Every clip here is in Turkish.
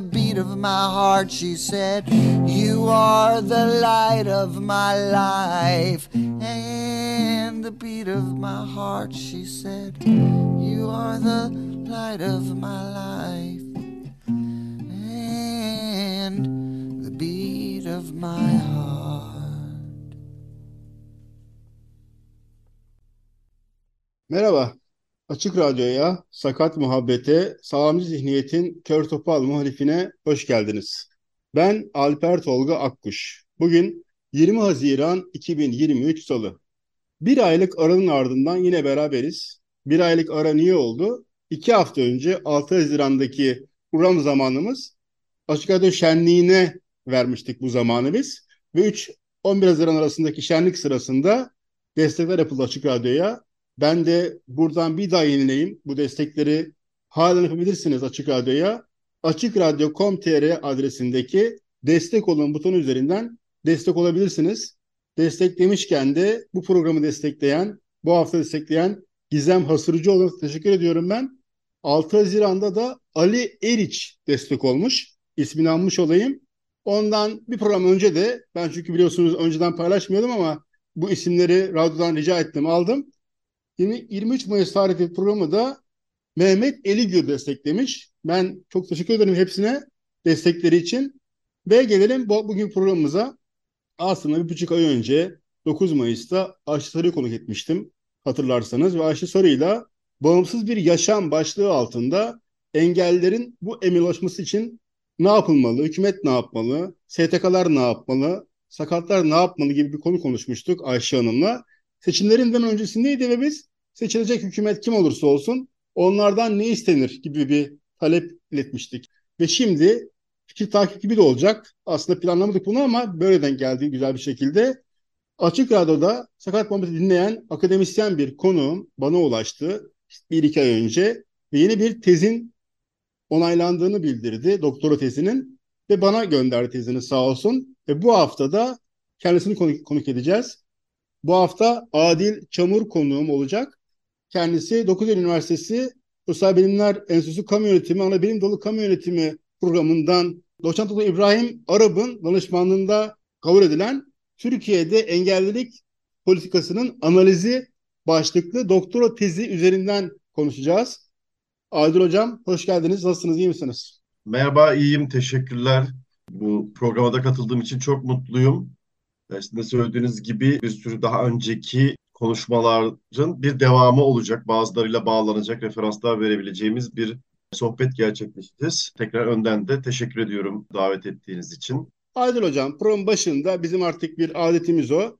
the beat of my heart. She said, You are the light of my life and the beat of my heart. She said, You are the light of my life and the beat of my heart. Merhaba. Açık Radyo'ya, Sakat Muhabbete, Sağlamcı Zihniyet'in Kör Topal muhalifine hoş geldiniz. Ben Alper Tolga Akkuş. Bugün 20 Haziran 2023 Salı. Bir aylık aranın ardından yine beraberiz. Bir aylık ara niye oldu? İki hafta önce 6 Haziran'daki program zamanımız Açık Radyo Şenliği'ne vermiştik bu zamanı biz. Ve 3-11 Haziran arasındaki şenlik sırasında destekler yapıldı Açık Radyo'ya. Ben de buradan bir daha yenileyim. Bu destekleri halen yapabilirsiniz Açık Radyo'ya. Açıkradyo.com.tr adresindeki destek olun butonu üzerinden destek olabilirsiniz. Destek demişken de bu programı destekleyen, bu hafta destekleyen Gizem Hasırcıoğlu'na teşekkür ediyorum ben. 6 Haziran'da da Ali Eriç destek olmuş. İsmini almış olayım. Ondan bir program önce de ben çünkü biliyorsunuz önceden paylaşmıyordum ama bu isimleri radyodan rica ettim aldım. 23 Mayıs tarihli programı da Mehmet Eligül desteklemiş. Ben çok teşekkür ederim hepsine destekleri için. Ve gelelim bu, bugün programımıza. Aslında bir buçuk ay önce 9 Mayıs'ta Ayşe Sarı'yı konuk etmiştim hatırlarsanız. Ve Ayşe Sarı'yla bağımsız bir yaşam başlığı altında engellerin bu emin ulaşması için ne yapılmalı, hükümet ne yapmalı, STK'lar ne yapmalı, sakatlar ne yapmalı gibi bir konu konuşmuştuk Ayşe Hanım'la. Seçimlerinden öncesindeydi ve biz seçilecek hükümet kim olursa olsun onlardan ne istenir gibi bir talep iletmiştik. Ve şimdi fikir takip gibi de olacak. Aslında planlamadık bunu ama böyleden geldi güzel bir şekilde. Açık Radyo'da Sakat Muhabbeti dinleyen akademisyen bir konuğum bana ulaştı bir iki ay önce ve yeni bir tezin onaylandığını bildirdi doktora tezinin ve bana gönderdi tezini sağ olsun. Ve bu hafta da kendisini konuk, konuk edeceğiz. Bu hafta Adil Çamur konuğum olacak. Kendisi 9 Eylül Üniversitesi Sosyal Bilimler Enstitüsü Kamu Yönetimi, Ana Bilim Dalı Kamu Yönetimi programından Doçent Doktor İbrahim Arap'ın danışmanlığında kabul edilen Türkiye'de engellilik politikasının analizi başlıklı doktora tezi üzerinden konuşacağız. Adil Hocam hoş geldiniz. Nasılsınız? iyi misiniz? Merhaba, iyiyim. Teşekkürler. Bu programa da katıldığım için çok mutluyum. Sizin söylediğiniz gibi bir sürü daha önceki konuşmaların bir devamı olacak. Bazılarıyla bağlanacak, referanslar verebileceğimiz bir sohbet gerçekleştireceğiz. Tekrar önden de teşekkür ediyorum davet ettiğiniz için. Adil Hocam program başında bizim artık bir adetimiz o.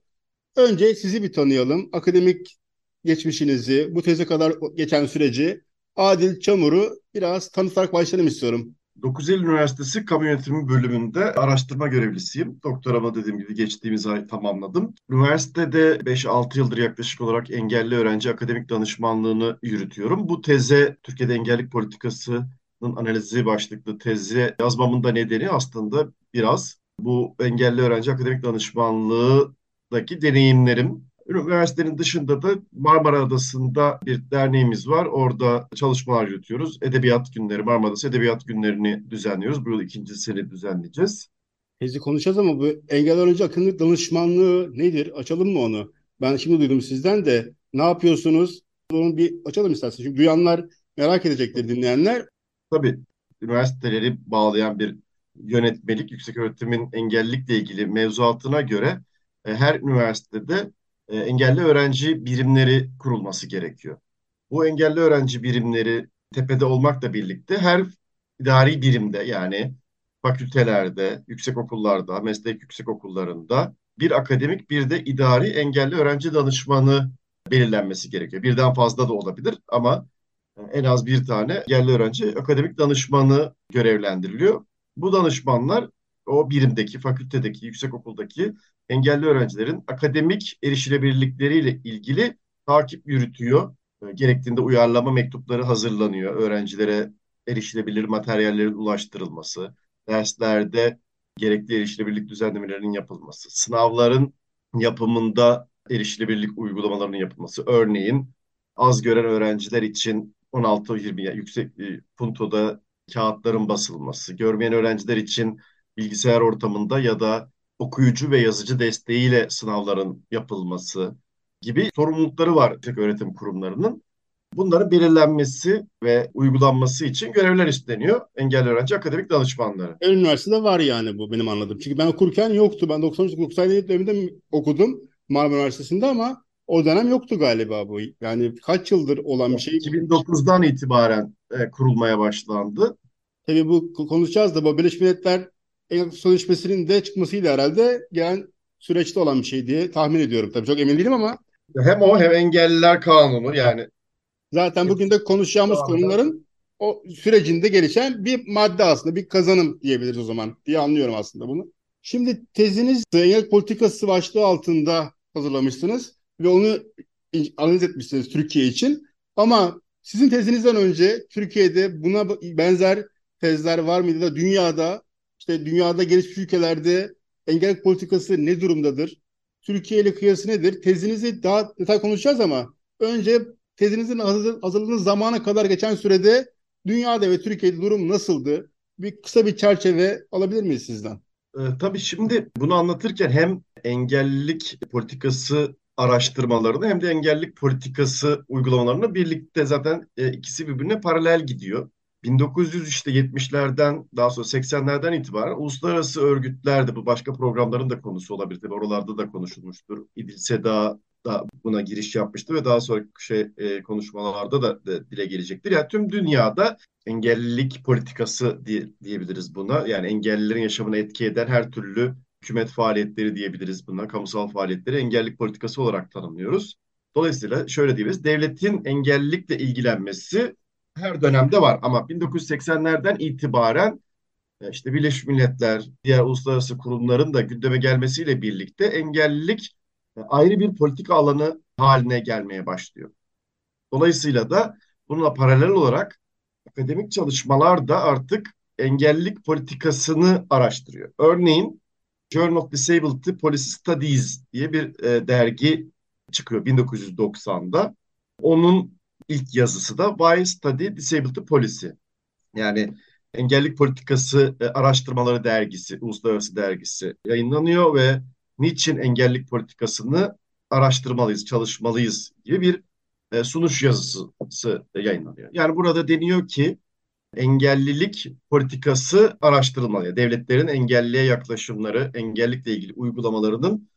Önce sizi bir tanıyalım. Akademik geçmişinizi, bu teze kadar geçen süreci, Adil Çamur'u biraz tanıtarak başlayalım istiyorum. 9 Eylül Üniversitesi Kamu Yönetimi bölümünde araştırma görevlisiyim. Doktorama dediğim gibi geçtiğimiz ay tamamladım. Üniversitede 5-6 yıldır yaklaşık olarak engelli öğrenci akademik danışmanlığını yürütüyorum. Bu teze Türkiye'de engellik politikasının analizi başlıklı tezi yazmamın da nedeni aslında biraz bu engelli öğrenci akademik danışmanlığındaki deneyimlerim Üniversitenin dışında da Marmara Adası'nda bir derneğimiz var. Orada çalışmalar yürütüyoruz. Edebiyat günleri, Marmara Adası Edebiyat günlerini düzenliyoruz. Bu yıl ikinci sene düzenleyeceğiz. Tezi konuşacağız ama bu engel öğrenci akıllı danışmanlığı nedir? Açalım mı onu? Ben şimdi duydum sizden de. Ne yapıyorsunuz? Onu bir açalım isterseniz. Çünkü duyanlar merak edecektir dinleyenler. Tabii üniversiteleri bağlayan bir yönetmelik, yüksek öğretimin engellilikle ilgili mevzuatına göre e, her üniversitede e, engelli öğrenci birimleri kurulması gerekiyor. Bu engelli öğrenci birimleri tepede olmakla birlikte her idari birimde yani fakültelerde, yüksekokullarda, meslek yüksekokullarında bir akademik bir de idari engelli öğrenci danışmanı belirlenmesi gerekiyor. Birden fazla da olabilir ama en az bir tane engelli öğrenci akademik danışmanı görevlendiriliyor. Bu danışmanlar o birimdeki, fakültedeki, yüksekokuldaki engelli öğrencilerin akademik erişilebilirlikleriyle ilgili takip yürütüyor. Gerektiğinde uyarlama mektupları hazırlanıyor. Öğrencilere erişilebilir materyallerin ulaştırılması, derslerde gerekli erişilebilirlik düzenlemelerinin yapılması, sınavların yapımında erişilebilirlik uygulamalarının yapılması. Örneğin az gören öğrenciler için 16-20 yüksek e, puntoda kağıtların basılması, görmeyen öğrenciler için bilgisayar ortamında ya da okuyucu ve yazıcı desteğiyle sınavların yapılması gibi sorumlulukları var yüksek öğretim kurumlarının. Bunların belirlenmesi ve uygulanması için görevler üstleniyor engelli öğrenci akademik danışmanları. Her üniversitede var yani bu benim anladığım. Çünkü ben okurken yoktu. Ben 93-97 döneminde okudum Marmara Üniversitesi'nde ama o dönem yoktu galiba bu. Yani kaç yıldır olan bir şey. 2009'dan itibaren e, kurulmaya başlandı. Tabii bu konuşacağız da bu Birleşmiş Milletler Engelli Sözleşmesi'nin de çıkmasıyla herhalde gelen süreçte olan bir şey diye tahmin ediyorum. Tabii çok emin değilim ama. Hem o hem engelliler kanunu yani. Zaten bugün de konuşacağımız konuların o sürecinde gelişen bir madde aslında bir kazanım diyebiliriz o zaman diye anlıyorum aslında bunu. Şimdi teziniz engel politikası başlığı altında hazırlamışsınız ve onu analiz etmişsiniz Türkiye için. Ama sizin tezinizden önce Türkiye'de buna benzer tezler var mıydı da dünyada işte dünyada gelişmiş ülkelerde engel politikası ne durumdadır? Türkiye ile kıyası nedir? Tezinizi daha detay konuşacağız ama önce tezinizin hazır, hazırlığınız zamana kadar geçen sürede dünyada ve Türkiye'de durum nasıldı? Bir kısa bir çerçeve alabilir miyiz sizden? E, tabii şimdi bunu anlatırken hem engellilik politikası araştırmalarını hem de engellilik politikası uygulamalarını birlikte zaten e, ikisi birbirine paralel gidiyor. 1900 işte 70'lerden daha sonra 80'lerden itibaren uluslararası örgütlerde bu başka programların da konusu olabilir. Tabii oralarda da konuşulmuştur. İdil Seda da buna giriş yapmıştı ve daha sonra şey e, konuşmalarda da, da dile gelecektir. Yani tüm dünyada engellilik politikası diye, diyebiliriz buna. Yani engellilerin yaşamını etki eden her türlü hükümet faaliyetleri diyebiliriz buna. Kamusal faaliyetleri engellilik politikası olarak tanımlıyoruz. Dolayısıyla şöyle diyebiliriz. Devletin engellilikle ilgilenmesi her dönemde var ama 1980'lerden itibaren e, işte Birleşmiş Milletler, diğer uluslararası kurumların da gündeme gelmesiyle birlikte engellilik e, ayrı bir politika alanı haline gelmeye başlıyor. Dolayısıyla da bununla paralel olarak akademik çalışmalar da artık engellilik politikasını araştırıyor. Örneğin Journal of Disability Policy Studies diye bir e, dergi çıkıyor 1990'da. Onun ilk yazısı da Why Study Disability Policy. Yani engellik politikası e, araştırmaları dergisi, uluslararası dergisi yayınlanıyor ve niçin engellik politikasını araştırmalıyız, çalışmalıyız gibi bir e, sunuş yazısı yayınlanıyor. Yani burada deniyor ki engellilik politikası araştırılmalı. Devletlerin engelliye yaklaşımları, engellikle ilgili uygulamalarının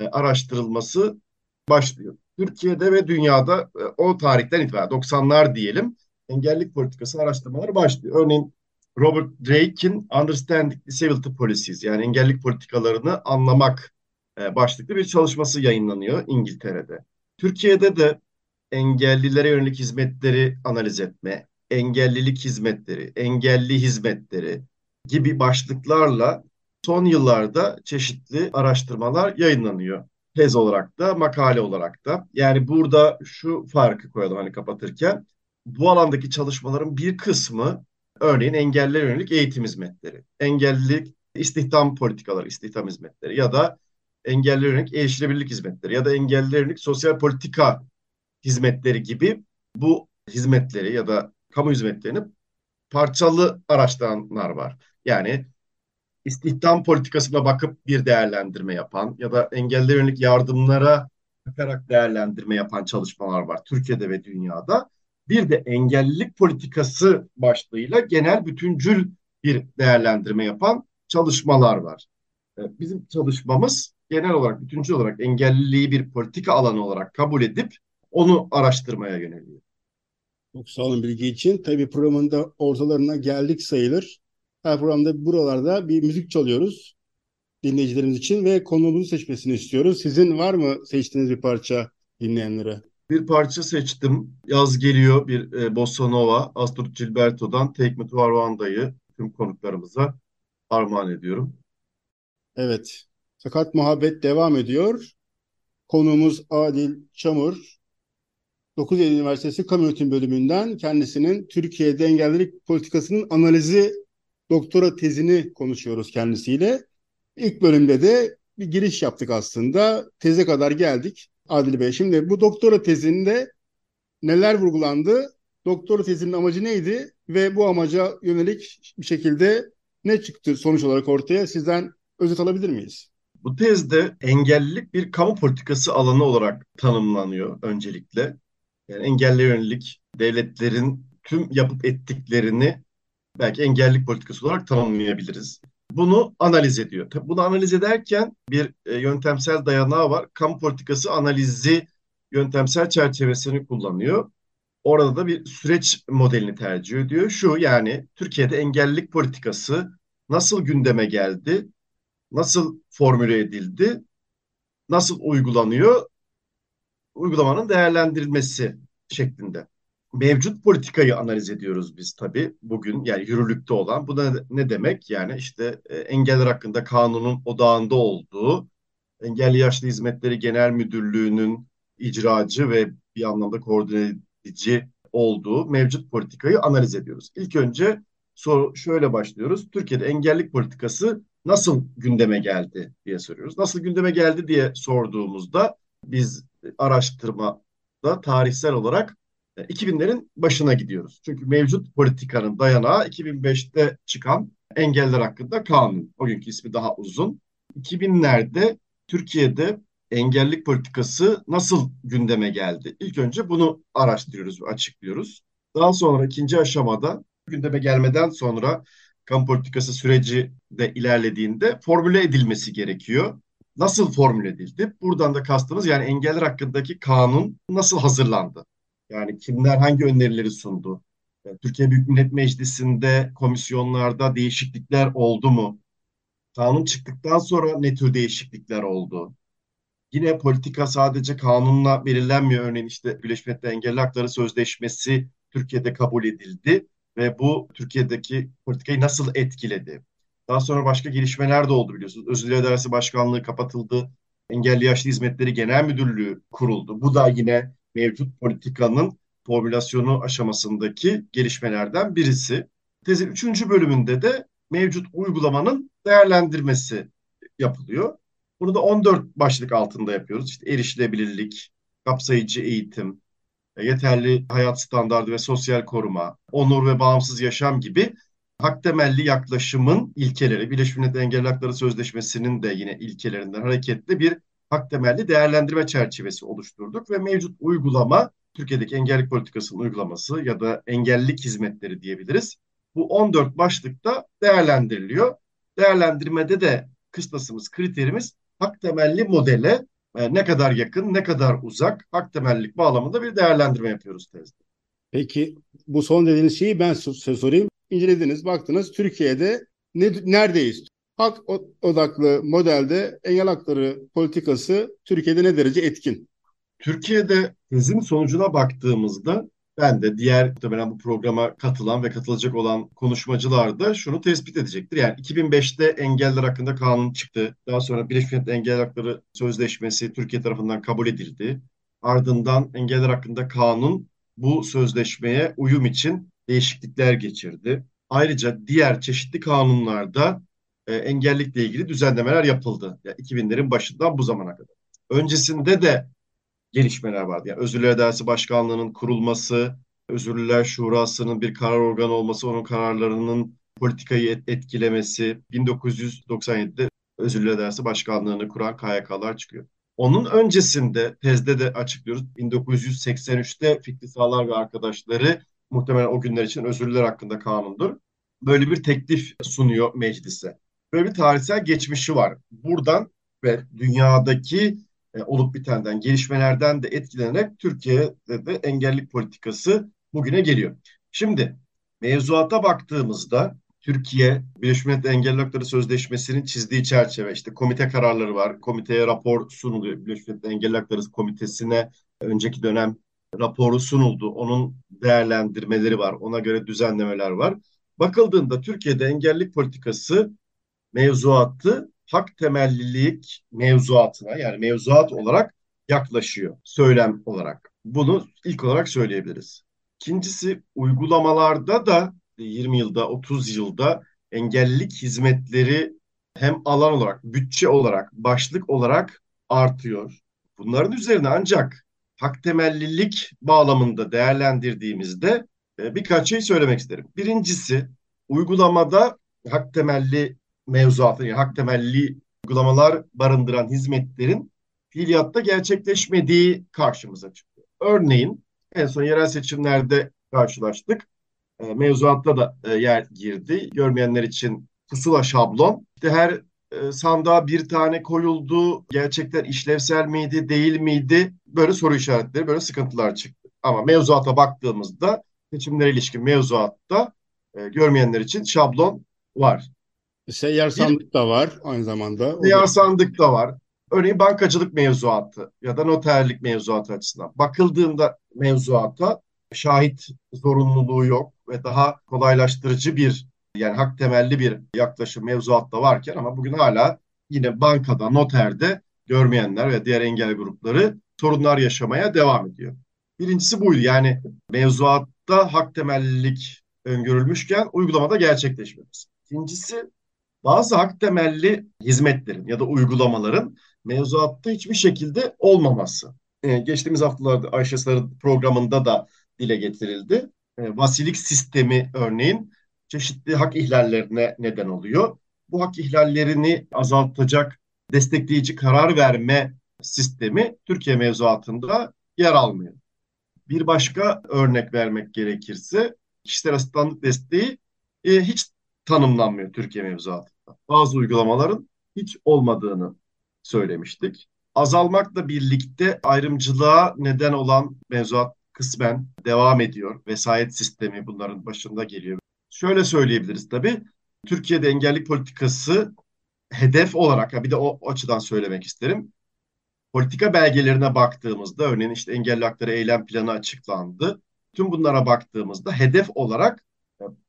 e, araştırılması başlıyor. Türkiye'de ve dünyada e, o tarihten itibaren 90'lar diyelim engellik politikası araştırmaları başlıyor. Örneğin Robert Drake'in Understanding Disability Policies yani engellik politikalarını anlamak e, başlıklı bir çalışması yayınlanıyor İngiltere'de. Türkiye'de de engellilere yönelik hizmetleri analiz etme, engellilik hizmetleri, engelli hizmetleri gibi başlıklarla son yıllarda çeşitli araştırmalar yayınlanıyor. Tez olarak da, makale olarak da. Yani burada şu farkı koyalım hani kapatırken. Bu alandaki çalışmaların bir kısmı örneğin engellilere yönelik eğitim hizmetleri, engellilik istihdam politikaları, istihdam hizmetleri ya da engellilere yönelik erişilebilirlik hizmetleri ya da engellilere yönelik sosyal politika hizmetleri gibi bu hizmetleri ya da kamu hizmetlerini parçalı araştıranlar var. Yani istihdam politikasına bakıp bir değerlendirme yapan ya da engellilere yönelik yardımlara bakarak değerlendirme yapan çalışmalar var Türkiye'de ve dünyada. Bir de engellilik politikası başlığıyla genel bütüncül bir değerlendirme yapan çalışmalar var. Bizim çalışmamız genel olarak, bütüncül olarak engelliliği bir politika alanı olarak kabul edip onu araştırmaya yöneliyor. Çok sağ olun bilgi için. Tabii programında ortalarına geldik sayılır. Her programda buralarda bir müzik çalıyoruz dinleyicilerimiz için ve konuğumuzu seçmesini istiyoruz. Sizin var mı seçtiğiniz bir parça dinleyenlere? Bir parça seçtim. Yaz geliyor bir e, Bossa Nova. Astor Gilberto'dan Take Me to Rwanda'yı tüm konuklarımıza armağan ediyorum. Evet. Sakat Muhabbet devam ediyor. Konuğumuz Adil Çamur. 9 Eylül Üniversitesi Kamu Yönetimi bölümünden kendisinin Türkiye'de engellilik politikasının analizi doktora tezini konuşuyoruz kendisiyle. İlk bölümde de bir giriş yaptık aslında. Teze kadar geldik Adil Bey. Şimdi bu doktora tezinde neler vurgulandı? Doktora tezinin amacı neydi? Ve bu amaca yönelik bir şekilde ne çıktı sonuç olarak ortaya? Sizden özet alabilir miyiz? Bu tezde engellilik bir kamu politikası alanı olarak tanımlanıyor öncelikle. Yani engelle yönelik devletlerin tüm yapıp ettiklerini belki engellilik politikası olarak tanımlayabiliriz. Bunu analiz ediyor. Tabii bunu analiz ederken bir e, yöntemsel dayanağı var. Kamu politikası analizi yöntemsel çerçevesini kullanıyor. Orada da bir süreç modelini tercih ediyor. Şu yani Türkiye'de engellilik politikası nasıl gündeme geldi, nasıl formüle edildi, nasıl uygulanıyor, uygulamanın değerlendirilmesi şeklinde. Mevcut politikayı analiz ediyoruz biz tabii bugün yani yürürlükte olan. Bu da ne demek? Yani işte e, engeller hakkında kanunun odağında olduğu, Engelli Yaşlı Hizmetleri Genel Müdürlüğü'nün icracı ve bir anlamda koordine edici olduğu mevcut politikayı analiz ediyoruz. İlk önce soru şöyle başlıyoruz. Türkiye'de engellik politikası nasıl gündeme geldi diye soruyoruz. Nasıl gündeme geldi diye sorduğumuzda biz araştırmada tarihsel olarak 2000'lerin e, başına gidiyoruz. Çünkü mevcut politikanın dayanağı 2005'te çıkan engeller hakkında kanun. O günkü ismi daha uzun. 2000'lerde Türkiye'de engellik politikası nasıl gündeme geldi? İlk önce bunu araştırıyoruz açıklıyoruz. Daha sonra ikinci aşamada gündeme gelmeden sonra kamu politikası süreci de ilerlediğinde formüle edilmesi gerekiyor. Nasıl formüle edildi? Buradan da kastımız yani engeller hakkındaki kanun nasıl hazırlandı? Yani kimler hangi önerileri sundu? Yani Türkiye Büyük Millet Meclisi'nde komisyonlarda değişiklikler oldu mu? Kanun çıktıktan sonra ne tür değişiklikler oldu? Yine politika sadece kanunla belirlenmiyor. Örneğin işte Birleşmiş Milletler Engelli Hakları Sözleşmesi Türkiye'de kabul edildi ve bu Türkiye'deki politikayı nasıl etkiledi? Daha sonra başka gelişmeler de oldu biliyorsunuz. Özür Dairesi Başkanlığı kapatıldı. Engelli Yaşlı Hizmetleri Genel Müdürlüğü kuruldu. Bu da yine mevcut politikanın formülasyonu aşamasındaki gelişmelerden birisi. Tezin üçüncü bölümünde de mevcut uygulamanın değerlendirmesi yapılıyor. Bunu da 14 başlık altında yapıyoruz. İşte erişilebilirlik, kapsayıcı eğitim, yeterli hayat standardı ve sosyal koruma, onur ve bağımsız yaşam gibi hak temelli yaklaşımın ilkeleri, Birleşmiş Milletler Engelli Hakları Sözleşmesi'nin de yine ilkelerinden hareketle bir hak temelli değerlendirme çerçevesi oluşturduk ve mevcut uygulama, Türkiye'deki engellik politikasının uygulaması ya da engellilik hizmetleri diyebiliriz. Bu 14 başlıkta değerlendiriliyor. Değerlendirmede de kıstasımız, kriterimiz hak temelli modele e, ne kadar yakın, ne kadar uzak hak temellilik bağlamında bir değerlendirme yapıyoruz tezde. Peki bu son dediğiniz şeyi ben size sorayım. İncelediniz, baktınız Türkiye'de ne, neredeyiz? Hak odaklı modelde engel hakları politikası Türkiye'de ne derece etkin? Türkiye'de tezin sonucuna baktığımızda ben de diğer muhtemelen bu programa katılan ve katılacak olan konuşmacılar da şunu tespit edecektir. Yani 2005'te engeller hakkında kanun çıktı. Daha sonra Birleşmiş Milletler Engeller Hakları Sözleşmesi Türkiye tarafından kabul edildi. Ardından engeller hakkında kanun bu sözleşmeye uyum için değişiklikler geçirdi. Ayrıca diğer çeşitli kanunlarda e, engellikle ilgili düzenlemeler yapıldı. Yani 2000'lerin başından bu zamana kadar. Öncesinde de gelişmeler vardı. Yani Özürlüler Dersi Başkanlığı'nın kurulması, Özürlüler Şurası'nın bir karar organı olması, onun kararlarının politikayı etkilemesi, 1997'de Özürlüler Dersi Başkanlığı'nı kuran KYK'lar çıkıyor. Onun öncesinde tezde de açıklıyoruz. 1983'te Fikri Sağlar ve arkadaşları muhtemelen o günler için özürlüler hakkında kanundur. Böyle bir teklif sunuyor meclise. Böyle bir tarihsel geçmişi var. Buradan ve dünyadaki e, olup bitenden, gelişmelerden de etkilenerek Türkiye'de de engellilik politikası bugüne geliyor. Şimdi mevzuata baktığımızda Türkiye Birleşmiş Milletler Engelli Hakları Sözleşmesi'nin çizdiği çerçeve işte komite kararları var. Komiteye rapor sunuluyor. Birleşmiş Milletler Engelli Hakları Komitesi'ne önceki dönem raporu sunuldu. Onun değerlendirmeleri var. Ona göre düzenlemeler var. Bakıldığında Türkiye'de engellilik politikası mevzuatı hak temellilik mevzuatına yani mevzuat olarak yaklaşıyor söylem olarak. Bunu ilk olarak söyleyebiliriz. İkincisi uygulamalarda da 20 yılda 30 yılda engellilik hizmetleri hem alan olarak, bütçe olarak, başlık olarak artıyor. Bunların üzerine ancak hak temellilik bağlamında değerlendirdiğimizde e, birkaç şey söylemek isterim. Birincisi uygulamada hak temelli mevzuatı, yani hak temelli uygulamalar barındıran hizmetlerin fiiliyatta gerçekleşmediği karşımıza çıkıyor. Örneğin en son yerel seçimlerde karşılaştık. E, mevzuatta da e, yer girdi. Görmeyenler için pusula şablon. İşte her e, sandığa bir tane koyuldu. Gerçekten işlevsel miydi, değil miydi? Böyle soru işaretleri, böyle sıkıntılar çıktı. Ama mevzuata baktığımızda seçimlere ilişkin mevzuatta e, görmeyenler için şablon var. Seyyar sandık da var aynı zamanda. Seyyar sandık da var. Örneğin bankacılık mevzuatı ya da noterlik mevzuatı açısından bakıldığında mevzuata şahit zorunluluğu yok ve daha kolaylaştırıcı bir yani hak temelli bir yaklaşım mevzuatta varken ama bugün hala yine bankada, noterde görmeyenler ve diğer engel grupları sorunlar yaşamaya devam ediyor. Birincisi buydu yani mevzuatta hak temellilik öngörülmüşken uygulamada gerçekleşmemesi. İkincisi bazı hak temelli hizmetlerin ya da uygulamaların mevzuatta hiçbir şekilde olmaması. Ee, geçtiğimiz haftalarda Ayşe Sarı programında da dile getirildi. Ee, vasilik sistemi örneğin çeşitli hak ihlallerine neden oluyor. Bu hak ihlallerini azaltacak destekleyici karar verme sistemi Türkiye mevzuatında yer almıyor. Bir başka örnek vermek gerekirse kişisel asistanlık desteği e, hiç tanımlanmıyor Türkiye mevzuatında. Bazı uygulamaların hiç olmadığını söylemiştik. Azalmakla birlikte ayrımcılığa neden olan mevzuat kısmen devam ediyor. Vesayet sistemi bunların başında geliyor. Şöyle söyleyebiliriz tabii. Türkiye'de engellik politikası hedef olarak, bir de o açıdan söylemek isterim. Politika belgelerine baktığımızda, örneğin işte engelli hakları eylem planı açıklandı. Tüm bunlara baktığımızda hedef olarak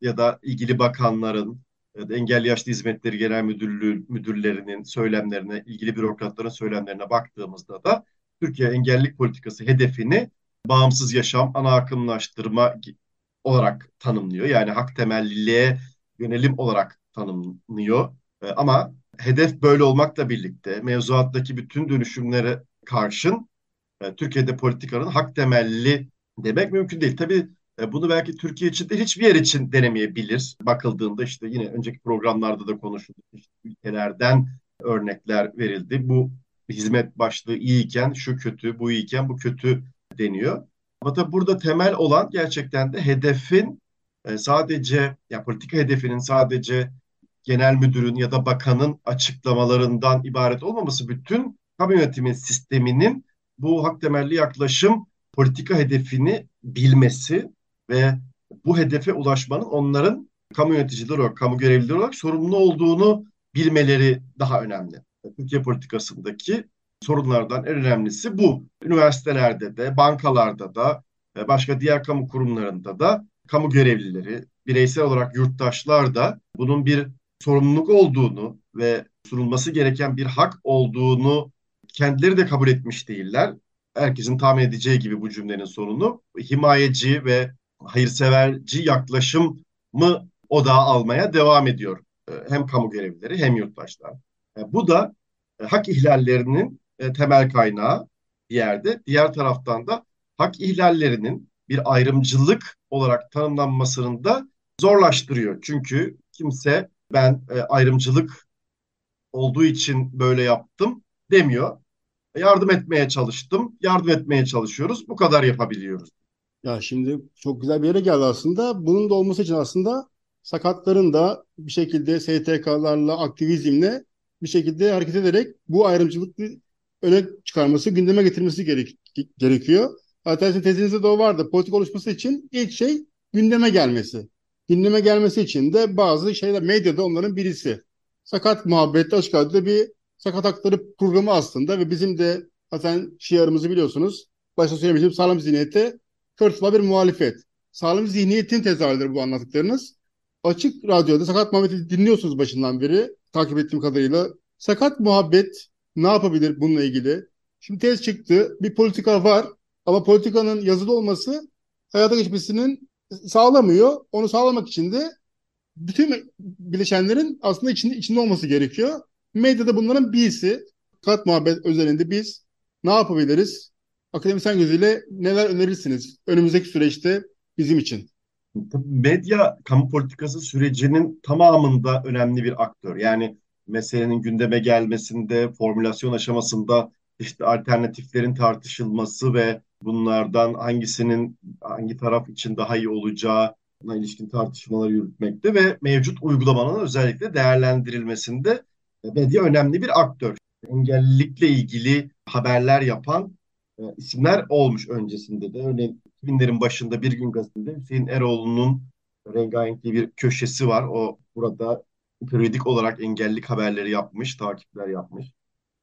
ya da ilgili bakanların, ya da Engelli Yaşlı Hizmetleri Genel Müdürlüğü müdürlerinin söylemlerine, ilgili bürokratların söylemlerine baktığımızda da Türkiye engellilik politikası hedefini bağımsız yaşam, ana akımlaştırma olarak tanımlıyor. Yani hak temelliliğe yönelim olarak tanımlıyor. E, ama hedef böyle olmakla birlikte mevzuattaki bütün dönüşümlere karşın e, Türkiye'de politikanın hak temelli demek mümkün değil. Tabii bunu belki Türkiye için de hiçbir yer için denemeyebilir. Bakıldığında işte yine önceki programlarda da konuşuldu. İşte ülkelerden örnekler verildi. Bu hizmet başlığı iyiyken şu kötü, bu iyiyken bu kötü deniyor. Ama tabii burada temel olan gerçekten de hedefin e, sadece ya politika hedefinin sadece genel müdürün ya da bakanın açıklamalarından ibaret olmaması bütün kamu yönetimi sisteminin bu hak temelli yaklaşım politika hedefini bilmesi ve bu hedefe ulaşmanın onların kamu yöneticileri olarak, kamu görevlileri olarak sorumlu olduğunu bilmeleri daha önemli. Türkiye politikasındaki sorunlardan en önemlisi bu. Üniversitelerde de, bankalarda da, başka diğer kamu kurumlarında da kamu görevlileri, bireysel olarak yurttaşlar da bunun bir sorumluluk olduğunu ve sunulması gereken bir hak olduğunu kendileri de kabul etmiş değiller. Herkesin tahmin edeceği gibi bu cümlenin sonunu himayeci ve hayırseverci yaklaşımı odağa almaya devam ediyor. Hem kamu görevlileri hem yurttaşlar. Bu da hak ihlallerinin temel kaynağı bir yerde. Diğer taraftan da hak ihlallerinin bir ayrımcılık olarak tanımlanmasını da zorlaştırıyor. Çünkü kimse ben ayrımcılık olduğu için böyle yaptım demiyor. Yardım etmeye çalıştım, yardım etmeye çalışıyoruz. Bu kadar yapabiliyoruz. Ya şimdi çok güzel bir yere geldi aslında. Bunun da olması için aslında sakatların da bir şekilde STK'larla, aktivizmle bir şekilde hareket ederek bu ayrımcılıklı öne çıkarması, gündeme getirmesi gerek, gerekiyor. Zaten tezinizde de o vardı. Politik oluşması için ilk şey gündeme gelmesi. Gündeme gelmesi için de bazı şeyler medyada onların birisi. Sakat muhabbette açık radyoda bir sakat hakları programı aslında ve bizim de zaten şiarımızı biliyorsunuz. Başta söylemiştim sağlam zihniyete kör bir muhalefet. Sağlam zihniyetin tezahürleri bu anlattıklarınız. Açık radyoda sakat muhabbeti dinliyorsunuz başından beri takip ettiğim kadarıyla. Sakat muhabbet ne yapabilir bununla ilgili? Şimdi tez çıktı. Bir politika var ama politikanın yazılı olması hayata geçmesinin sağlamıyor. Onu sağlamak için de bütün bileşenlerin aslında içinde, içinde olması gerekiyor. Medyada bunların birisi. Kat muhabbet özelinde biz ne yapabiliriz? Akademisyen gözüyle neler önerirsiniz önümüzdeki süreçte bizim için? Medya kamu politikası sürecinin tamamında önemli bir aktör. Yani meselenin gündeme gelmesinde, formülasyon aşamasında işte alternatiflerin tartışılması ve bunlardan hangisinin hangi taraf için daha iyi olacağı ilişkin tartışmaları yürütmekte ve mevcut uygulamanın özellikle değerlendirilmesinde medya önemli bir aktör. Engellilikle ilgili haberler yapan e, isimler olmuş öncesinde de. Örneğin 2000'lerin başında Bir Gün Gazetesi'nde Hüseyin Eroğlu'nun rengarenk bir köşesi var. O burada periyodik olarak engellilik haberleri yapmış, takipler yapmış.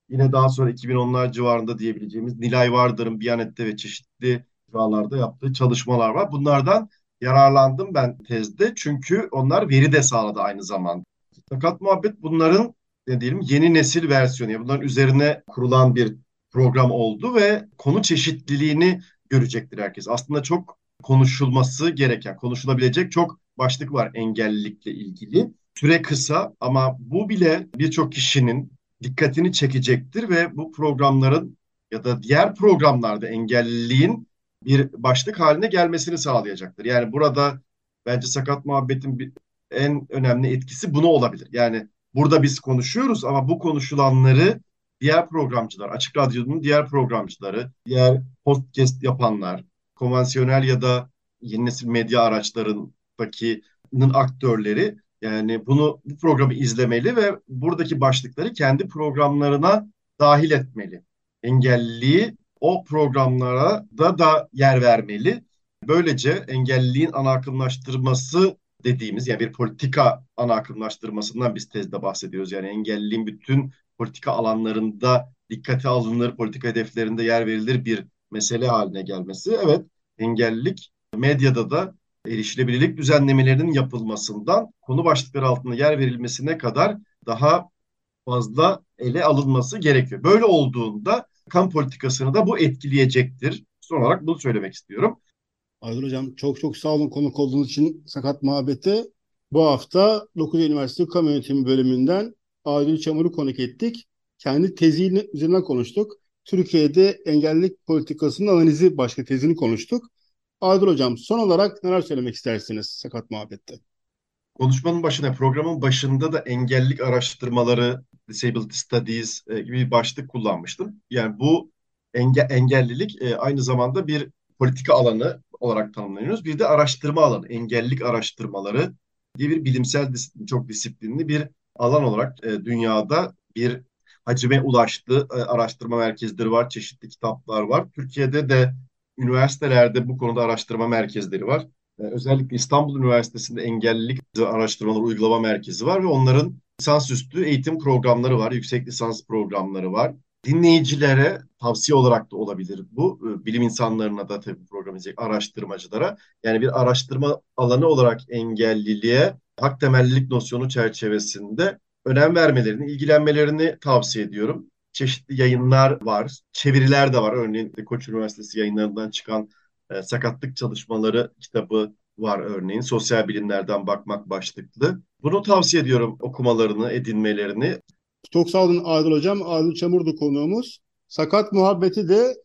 Yine daha sonra 2010'lar civarında diyebileceğimiz Nilay Vardır'ın Biyanet'te ve çeşitli civarlarda yaptığı çalışmalar var. Bunlardan yararlandım ben tezde çünkü onlar veri de sağladı aynı zamanda. Sakat muhabbet bunların ne diyelim yeni nesil versiyonu. Bunların üzerine kurulan bir program oldu ve konu çeşitliliğini görecektir herkes. Aslında çok konuşulması gereken, konuşulabilecek çok başlık var engellilikle ilgili. Süre kısa ama bu bile birçok kişinin dikkatini çekecektir ve bu programların ya da diğer programlarda engelliliğin bir başlık haline gelmesini sağlayacaktır. Yani burada bence sakat muhabbetin bir, en önemli etkisi bunu olabilir. Yani burada biz konuşuyoruz ama bu konuşulanları diğer programcılar, Açık Radyo'nun diğer programcıları, diğer podcast yapanlar, konvansiyonel ya da yeni nesil medya araçlarındaki aktörleri yani bunu bu programı izlemeli ve buradaki başlıkları kendi programlarına dahil etmeli. Engelliliği o programlara da da yer vermeli. Böylece engelliliğin ana akımlaştırması dediğimiz yani bir politika ana akımlaştırmasından biz tezde bahsediyoruz. Yani engelliliğin bütün politika alanlarında dikkate alınır, politika hedeflerinde yer verilir bir mesele haline gelmesi. Evet, engellilik medyada da erişilebilirlik düzenlemelerinin yapılmasından konu başlıkları altında yer verilmesine kadar daha fazla ele alınması gerekiyor. Böyle olduğunda kan politikasını da bu etkileyecektir. Son olarak bunu söylemek istiyorum. Aydın Hocam çok çok sağ olun konuk olduğunuz için Sakat Muhabbet'e. Bu hafta 9 Üniversitesi Kamu Yönetimi bölümünden Adil Çamur'u konuk ettik. Kendi tezini üzerinden konuştuk. Türkiye'de engellilik politikasının analizi başka tezini konuştuk. Adil Hocam son olarak neler söylemek istersiniz Sakat Muhabbet'te? Konuşmanın başına, programın başında da engellilik araştırmaları, disability studies e, gibi bir başlık kullanmıştım. Yani bu enge engellilik e, aynı zamanda bir politika alanı olarak tanımlanıyoruz. Bir de araştırma alanı, engellilik araştırmaları diye bir bilimsel çok disiplinli bir alan olarak e, dünyada bir hacime ulaştı. E, araştırma merkezleri var, çeşitli kitaplar var. Türkiye'de de üniversitelerde bu konuda araştırma merkezleri var. E, özellikle İstanbul Üniversitesi'nde engellilik araştırmaları uygulama merkezi var ve onların lisansüstü eğitim programları var, yüksek lisans programları var. Dinleyicilere tavsiye olarak da olabilir bu. E, bilim insanlarına da tabii program izleyecek araştırmacılara. Yani bir araştırma alanı olarak engelliliğe hak temellilik nosyonu çerçevesinde önem vermelerini, ilgilenmelerini tavsiye ediyorum. Çeşitli yayınlar var, çeviriler de var. Örneğin Koç Üniversitesi yayınlarından çıkan e, sakatlık çalışmaları kitabı var örneğin. Sosyal bilimlerden bakmak başlıklı. Bunu tavsiye ediyorum okumalarını, edinmelerini. Çok sağ olun Adil Hocam. Adil Çamurdu konuğumuz. Sakat muhabbeti de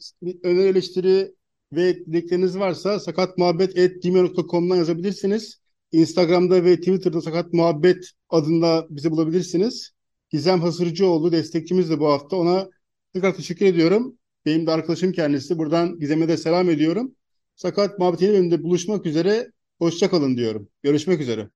öneri eleştiri ve dilekleriniz varsa sakatmuhabbet.gmail.com'dan yazabilirsiniz. Instagram'da ve Twitter'da Sakat Muhabbet adında bizi bulabilirsiniz. Gizem Hasırcıoğlu destekçimiz de bu hafta. Ona tekrar teşekkür ediyorum. Benim de arkadaşım kendisi. Buradan Gizem'e de selam ediyorum. Sakat Muhabbet yeni bölümde buluşmak üzere. Hoşçakalın diyorum. Görüşmek üzere.